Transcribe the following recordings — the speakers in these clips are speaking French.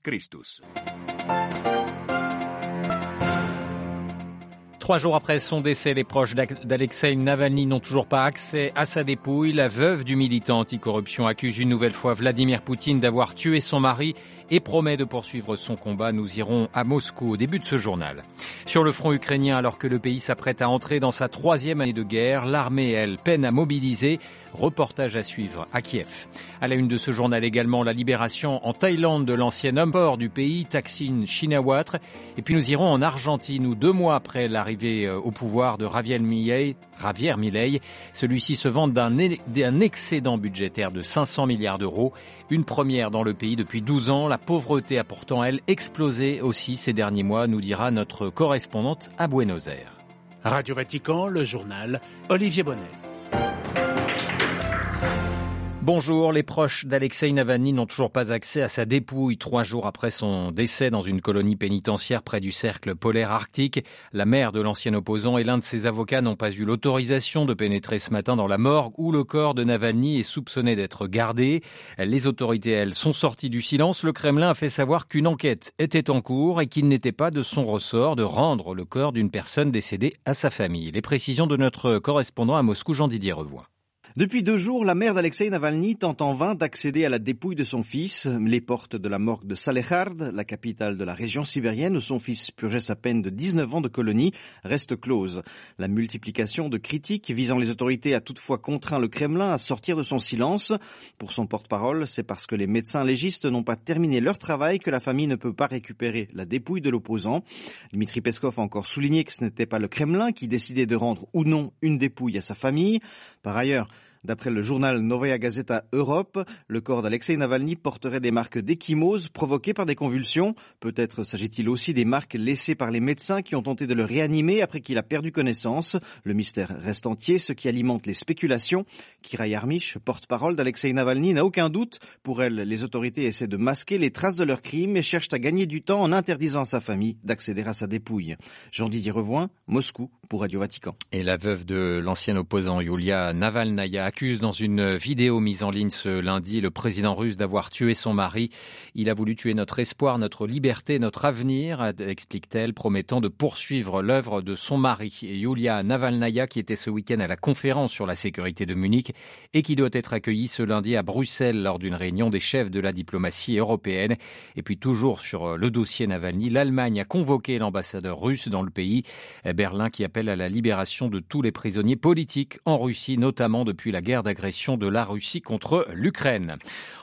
Christus. Trois jours après son décès, les proches d'Alexei Navalny n'ont toujours pas accès à sa dépouille. La veuve du militant anticorruption accuse une nouvelle fois Vladimir Poutine d'avoir tué son mari et promet de poursuivre son combat. Nous irons à Moscou au début de ce journal. Sur le front ukrainien, alors que le pays s'apprête à entrer dans sa troisième année de guerre, l'armée, elle, peine à mobiliser. Reportage à suivre à Kiev. À la une de ce journal également, la libération en Thaïlande de l'ancien homme fort du pays, Thaksin Shinawatra. Et puis nous irons en Argentine où deux mois après l'arrivée au pouvoir de Javier Milei, Javier Milei celui-ci se vante d'un excédent budgétaire de 500 milliards d'euros. Une première dans le pays depuis 12 ans. Pauvreté a pourtant, elle, explosé aussi ces derniers mois, nous dira notre correspondante à Buenos Aires. Radio Vatican, le journal, Olivier Bonnet. Bonjour, les proches d'Alexei Navalny n'ont toujours pas accès à sa dépouille trois jours après son décès dans une colonie pénitentiaire près du cercle polaire arctique. La mère de l'ancien opposant et l'un de ses avocats n'ont pas eu l'autorisation de pénétrer ce matin dans la morgue où le corps de Navalny est soupçonné d'être gardé. Les autorités, elles, sont sorties du silence. Le Kremlin a fait savoir qu'une enquête était en cours et qu'il n'était pas de son ressort de rendre le corps d'une personne décédée à sa famille. Les précisions de notre correspondant à Moscou, Jean-Didier Revoix. Depuis deux jours, la mère d'Alexei Navalny tente en vain d'accéder à la dépouille de son fils. Les portes de la morgue de Salehard, la capitale de la région sibérienne où son fils purgeait sa peine de 19 ans de colonie, restent closes. La multiplication de critiques visant les autorités a toutefois contraint le Kremlin à sortir de son silence. Pour son porte-parole, c'est parce que les médecins légistes n'ont pas terminé leur travail que la famille ne peut pas récupérer la dépouille de l'opposant. Dmitri Peskov a encore souligné que ce n'était pas le Kremlin qui décidait de rendre ou non une dépouille à sa famille. Par ailleurs, D'après le journal Novaya Gazeta Europe, le corps d'Alexei Navalny porterait des marques d'échymose provoquées par des convulsions. Peut-être s'agit-il aussi des marques laissées par les médecins qui ont tenté de le réanimer après qu'il a perdu connaissance. Le mystère reste entier, ce qui alimente les spéculations. Kira Yarmish, porte-parole d'Alexei Navalny, n'a aucun doute. Pour elle, les autorités essaient de masquer les traces de leurs crimes et cherchent à gagner du temps en interdisant à sa famille d'accéder à sa dépouille. Jean-Didier Revoin, Moscou, pour Radio Vatican. Et la veuve de l'ancien opposant Yulia Navalnaya accuse dans une vidéo mise en ligne ce lundi le président russe d'avoir tué son mari. Il a voulu tuer notre espoir, notre liberté, notre avenir, explique-t-elle, promettant de poursuivre l'œuvre de son mari, Yulia Navalnaya, qui était ce week-end à la conférence sur la sécurité de Munich et qui doit être accueillie ce lundi à Bruxelles lors d'une réunion des chefs de la diplomatie européenne. Et puis toujours sur le dossier Navalny, l'Allemagne a convoqué l'ambassadeur russe dans le pays, Berlin qui appelle à la libération de tous les prisonniers politiques en Russie, notamment depuis la guerre d'agression de la Russie contre l'Ukraine.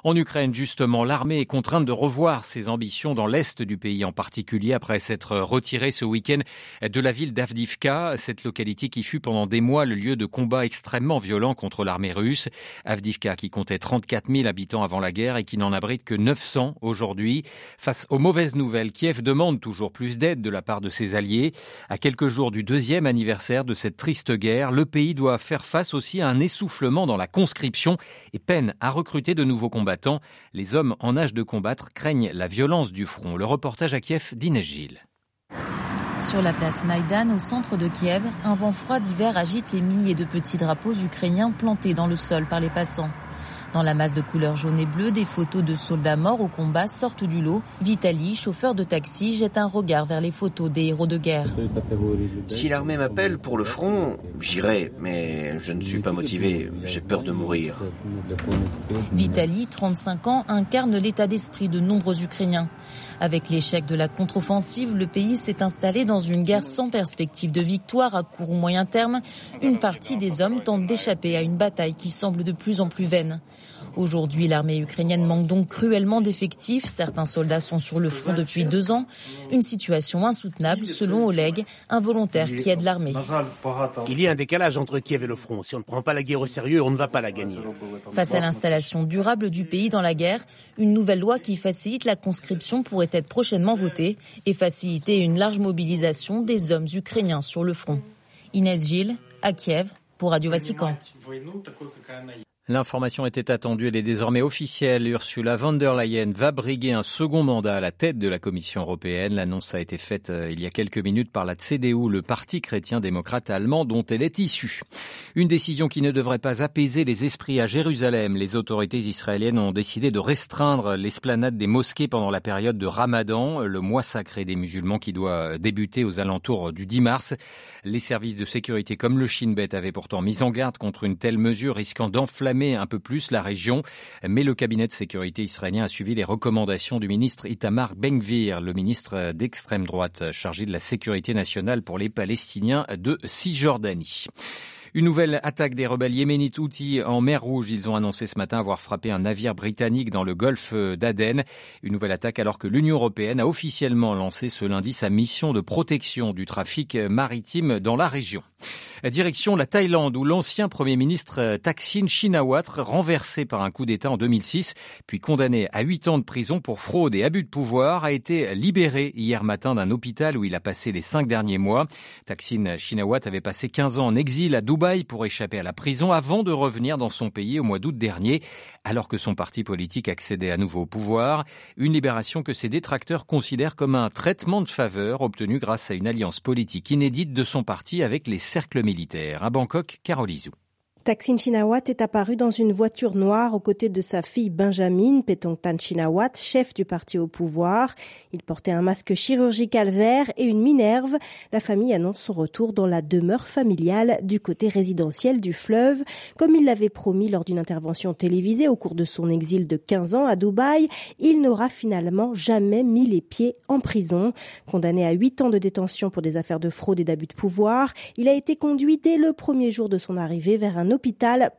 En Ukraine, justement, l'armée est contrainte de revoir ses ambitions dans l'est du pays, en particulier après s'être retirée ce week-end de la ville d'Avdivka, cette localité qui fut pendant des mois le lieu de combats extrêmement violents contre l'armée russe. Avdivka qui comptait 34 000 habitants avant la guerre et qui n'en abrite que 900 aujourd'hui. Face aux mauvaises nouvelles, Kiev demande toujours plus d'aide de la part de ses alliés. À quelques jours du deuxième anniversaire de cette triste guerre, le pays doit faire face aussi à un essoufflement dans la conscription et peine à recruter de nouveaux combattants. Les hommes en âge de combattre craignent la violence du front. Le reportage à Kiev d'Inès Gilles. Sur la place Maïdan, au centre de Kiev, un vent froid d'hiver agite les milliers de petits drapeaux ukrainiens plantés dans le sol par les passants. Dans la masse de couleur jaune et bleue, des photos de soldats morts au combat sortent du lot. Vitali, chauffeur de taxi, jette un regard vers les photos des héros de guerre. Si l'armée m'appelle pour le front, j'irai, mais je ne suis pas motivé, j'ai peur de mourir. Vitali, 35 ans, incarne l'état d'esprit de nombreux Ukrainiens. Avec l'échec de la contre-offensive, le pays s'est installé dans une guerre sans perspective de victoire à court ou moyen terme. Une partie des hommes tente d'échapper à une bataille qui semble de plus en plus vaine. Aujourd'hui, l'armée ukrainienne manque donc cruellement d'effectifs. Certains soldats sont sur le front depuis deux ans. Une situation insoutenable, selon Oleg, un volontaire qui aide l'armée. Il y a un décalage entre Kiev et le front. Si on ne prend pas la guerre au sérieux, on ne va pas la gagner. Face à l'installation durable du pays dans la guerre, une nouvelle loi qui facilite la conscription pourrait être prochainement votée et faciliter une large mobilisation des hommes ukrainiens sur le front. Inès Gilles, à Kiev, pour Radio Vatican. L'information était attendue, elle est désormais officielle. Ursula von der Leyen va briguer un second mandat à la tête de la Commission européenne. L'annonce a été faite euh, il y a quelques minutes par la CDU, le parti chrétien-démocrate allemand dont elle est issue. Une décision qui ne devrait pas apaiser les esprits à Jérusalem. Les autorités israéliennes ont décidé de restreindre l'esplanade des mosquées pendant la période de Ramadan, le mois sacré des musulmans qui doit débuter aux alentours du 10 mars. Les services de sécurité comme le Shin Bet avaient pourtant mis en garde contre une telle mesure risquant d'enflammer un peu plus la région. Mais le cabinet de sécurité israélien a suivi les recommandations du ministre Itamar Ben-Gvir, le ministre d'extrême droite chargé de la sécurité nationale pour les Palestiniens de Cisjordanie. Une nouvelle attaque des rebelles yéménites Houthis en mer Rouge. Ils ont annoncé ce matin avoir frappé un navire britannique dans le golfe d'Aden. Une nouvelle attaque alors que l'Union européenne a officiellement lancé ce lundi sa mission de protection du trafic maritime dans la région. Direction la Thaïlande où l'ancien Premier ministre Thaksin Shinawatra, renversé par un coup d'État en 2006, puis condamné à 8 ans de prison pour fraude et abus de pouvoir, a été libéré hier matin d'un hôpital où il a passé les cinq derniers mois. Thaksin Shinawatra avait passé 15 ans en exil à Dubaï pour échapper à la prison avant de revenir dans son pays au mois d'août dernier, alors que son parti politique accédait à nouveau au pouvoir. Une libération que ses détracteurs considèrent comme un traitement de faveur obtenu grâce à une alliance politique inédite de son parti avec les cercles militaire. À Bangkok, Carolizou. Taksin Shinawat est apparu dans une voiture noire aux côtés de sa fille Benjamin Petongtan Shinawat, chef du parti au pouvoir. Il portait un masque chirurgical vert et une minerve. La famille annonce son retour dans la demeure familiale du côté résidentiel du fleuve. Comme il l'avait promis lors d'une intervention télévisée au cours de son exil de 15 ans à Dubaï, il n'aura finalement jamais mis les pieds en prison. Condamné à 8 ans de détention pour des affaires de fraude et d'abus de pouvoir, il a été conduit dès le premier jour de son arrivée vers un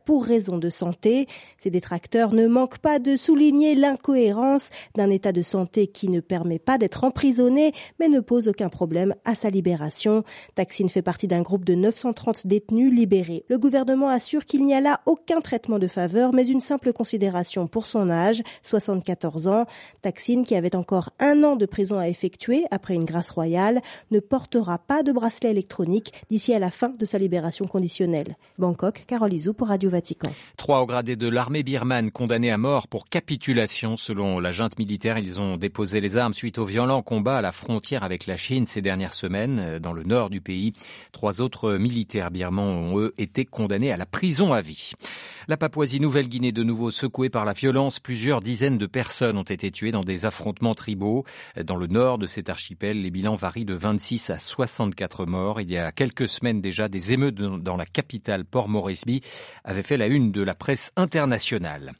pour raison de santé. Ces détracteurs ne manquent pas de souligner l'incohérence d'un état de santé qui ne permet pas d'être emprisonné mais ne pose aucun problème à sa libération. Taksin fait partie d'un groupe de 930 détenus libérés. Le gouvernement assure qu'il n'y a là aucun traitement de faveur mais une simple considération pour son âge, 74 ans. Taksin, qui avait encore un an de prison à effectuer après une grâce royale, ne portera pas de bracelet électronique d'ici à la fin de sa libération conditionnelle. Bangkok, Caroline pour Radio Vatican. Trois hauts gradés de l'armée birmane condamnés à mort pour capitulation. Selon la junte militaire, ils ont déposé les armes suite aux violents combats à la frontière avec la Chine ces dernières semaines euh, dans le nord du pays. Trois autres militaires birmans ont, eux, été condamnés à la prison à vie. La Papouasie-Nouvelle-Guinée de nouveau secouée par la violence. Plusieurs dizaines de personnes ont été tuées dans des affrontements tribaux. Dans le nord de cet archipel, les bilans varient de 26 à 64 morts. Il y a quelques semaines déjà, des émeutes dans la capitale Port Avait fait la une de la presse internationale.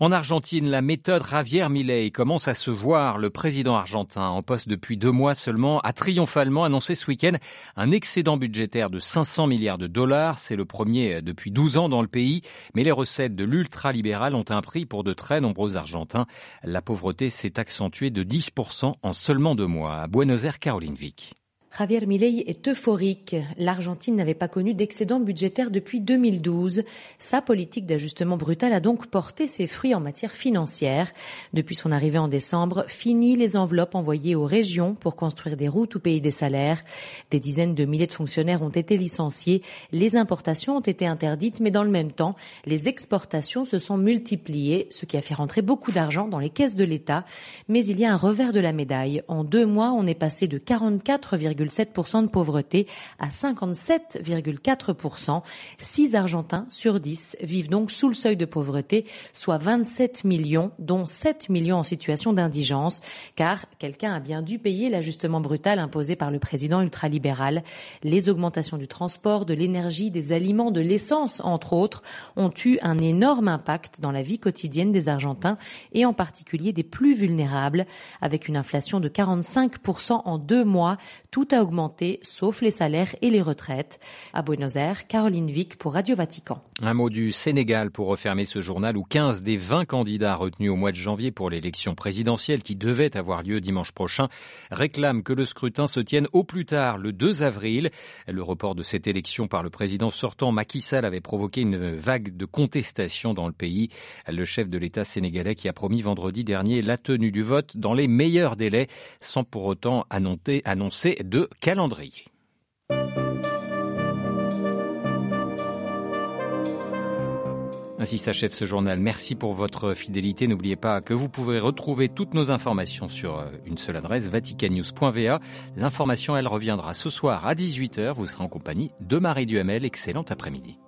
En Argentine, la méthode Javier Milei commence à se voir. Le président argentin, en poste depuis deux mois seulement, a triomphalement annoncé ce week-end un excédent budgétaire de 500 milliards de dollars. C'est le premier depuis 12 ans dans le pays. Mais les recettes de l'ultralibéral ont un prix pour de très nombreux Argentins. La pauvreté s'est accentuée de 10% en seulement deux mois. À Buenos Aires, Caroline Vic. Javier Milei est euphorique. L'Argentine n'avait pas connu d'excédent budgétaire depuis 2012. Sa politique d'ajustement brutal a donc porté ses fruits en matière financière. Depuis son arrivée en décembre, fini les enveloppes envoyées aux régions pour construire des routes ou payer des salaires. Des dizaines de milliers de fonctionnaires ont été licenciés. Les importations ont été interdites, mais dans le même temps, les exportations se sont multipliées, ce qui a fait rentrer beaucoup d'argent dans les caisses de l'État. Mais il y a un revers de la médaille. En deux mois, on est passé de 44, 7% de pauvreté à 57,4%. 6 Argentins sur 10 vivent donc sous le seuil de pauvreté, soit 27 millions, dont 7 millions en situation d'indigence, car quelqu'un a bien dû payer l'ajustement brutal imposé par le président ultralibéral. Les augmentations du transport, de l'énergie, des aliments, de l'essence, entre autres, ont eu un énorme impact dans la vie quotidienne des Argentins et en particulier des plus vulnérables, avec une inflation de 45% en deux mois. Tout a augmenté, sauf les salaires et les retraites. À Buenos Aires, Caroline Vic pour Radio Vatican. Un mot du Sénégal pour refermer ce journal où 15 des 20 candidats retenus au mois de janvier pour l'élection présidentielle qui devait avoir lieu dimanche prochain réclament que le scrutin se tienne au plus tard le 2 avril. Le report de cette élection par le président sortant Macky Sall avait provoqué une vague de contestation dans le pays. Le chef de l'État sénégalais qui a promis vendredi dernier la tenue du vote dans les meilleurs délais sans pour autant annoncer de calendrier. Ainsi s'achève ce journal. Merci pour votre fidélité. N'oubliez pas que vous pouvez retrouver toutes nos informations sur euh, une seule adresse, vaticannews.va. L'information, elle reviendra ce soir à 18h. Vous serez en compagnie de Marie Duhamel. Excellent après-midi.